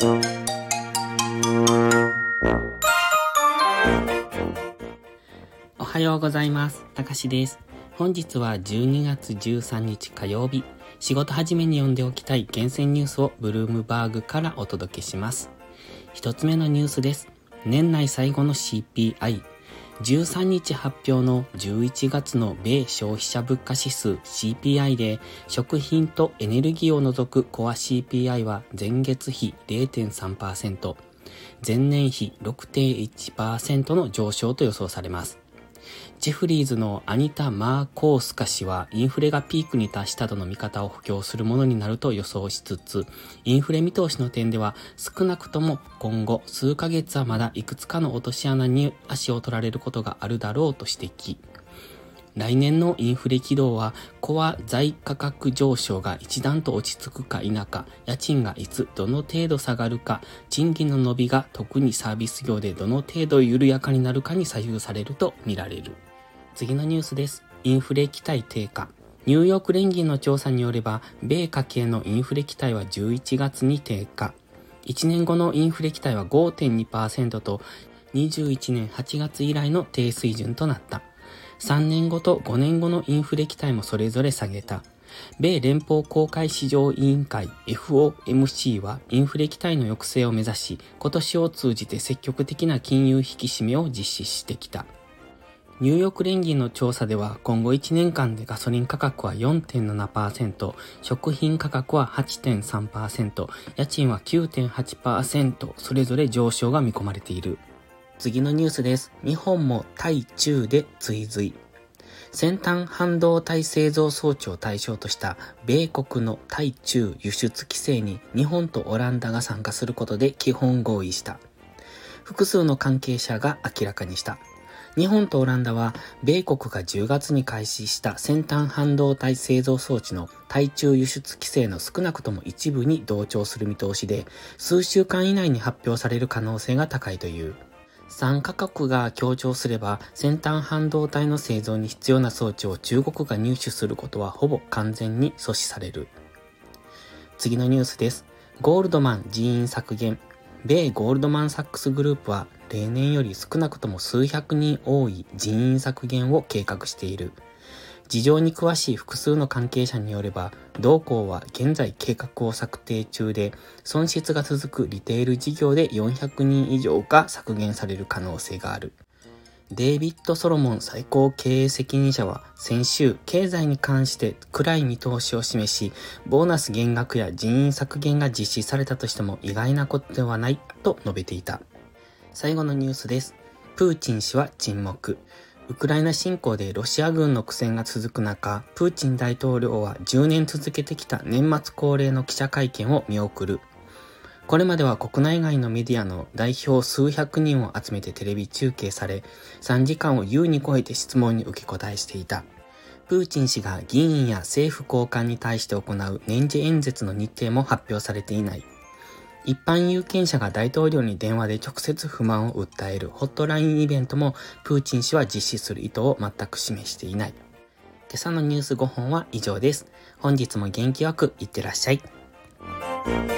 おはようございます。たかしです。本日は12月13日火曜日。仕事始めに読んでおきたい厳選ニュースをブルームバーグからお届けします。一つ目のニュースです。年内最後の CPI。13日発表の11月の米消費者物価指数 CPI で食品とエネルギーを除くコア CPI は前月比0.3%、前年比6.1%の上昇と予想されます。ジェフリーズのアニタ・マーコースカ氏はインフレがピークに達したとの見方を補強するものになると予想しつつ、インフレ見通しの点では少なくとも今後数ヶ月はまだいくつかの落とし穴に足を取られることがあるだろうと指摘。来年のインフレ軌道は、コア財価格上昇が一段と落ち着くか否か、家賃がいつどの程度下がるか、賃金の伸びが特にサービス業でどの程度緩やかになるかに左右されると見られる。次のニュースです。インフレ期待低下。ニューヨーク連銀の調査によれば、米家計のインフレ期待は11月に低下。1年後のインフレ期待は5.2%と、21年8月以来の低水準となった。3年後と5年後のインフレ期待もそれぞれ下げた。米連邦公開市場委員会 FOMC はインフレ期待の抑制を目指し、今年を通じて積極的な金融引き締めを実施してきた。ニューヨーク連銀の調査では今後1年間でガソリン価格は4.7%、食品価格は8.3%、家賃は9.8%それぞれ上昇が見込まれている。次のニュースです。日本も対中で追随。先端半導体製造装置を対象とした米国の対中輸出規制に日本とオランダが参加することで基本合意した。複数の関係者が明らかにした。日本とオランダは、米国が10月に開始した先端半導体製造装置の対中輸出規制の少なくとも一部に同調する見通しで、数週間以内に発表される可能性が高いという。3カ国が協調すれば、先端半導体の製造に必要な装置を中国が入手することはほぼ完全に阻止される。次のニュースです。ゴールドマン人員削減。米ゴールドマンサックスグループは例年より少なくとも数百人多い人員削減を計画している。事情に詳しい複数の関係者によれば、同行は現在計画を策定中で、損失が続くリテール事業で400人以上が削減される可能性がある。デイビッド・ソロモン最高経営責任者は先週経済に関して暗い見通しを示し、ボーナス減額や人員削減が実施されたとしても意外なことではないと述べていた。最後のニュースです。プーチン氏は沈黙。ウクライナ侵攻でロシア軍の苦戦が続く中、プーチン大統領は10年続けてきた年末恒例の記者会見を見送る。これまでは国内外のメディアの代表数百人を集めてテレビ中継され、3時間を優に超えて質問に受け答えしていた。プーチン氏が議員や政府高官に対して行う年次演説の日程も発表されていない。一般有権者が大統領に電話で直接不満を訴えるホットラインイベントもプーチン氏は実施する意図を全く示していない。今朝のニュース5本は以上です。本日も元気よくいってらっしゃい。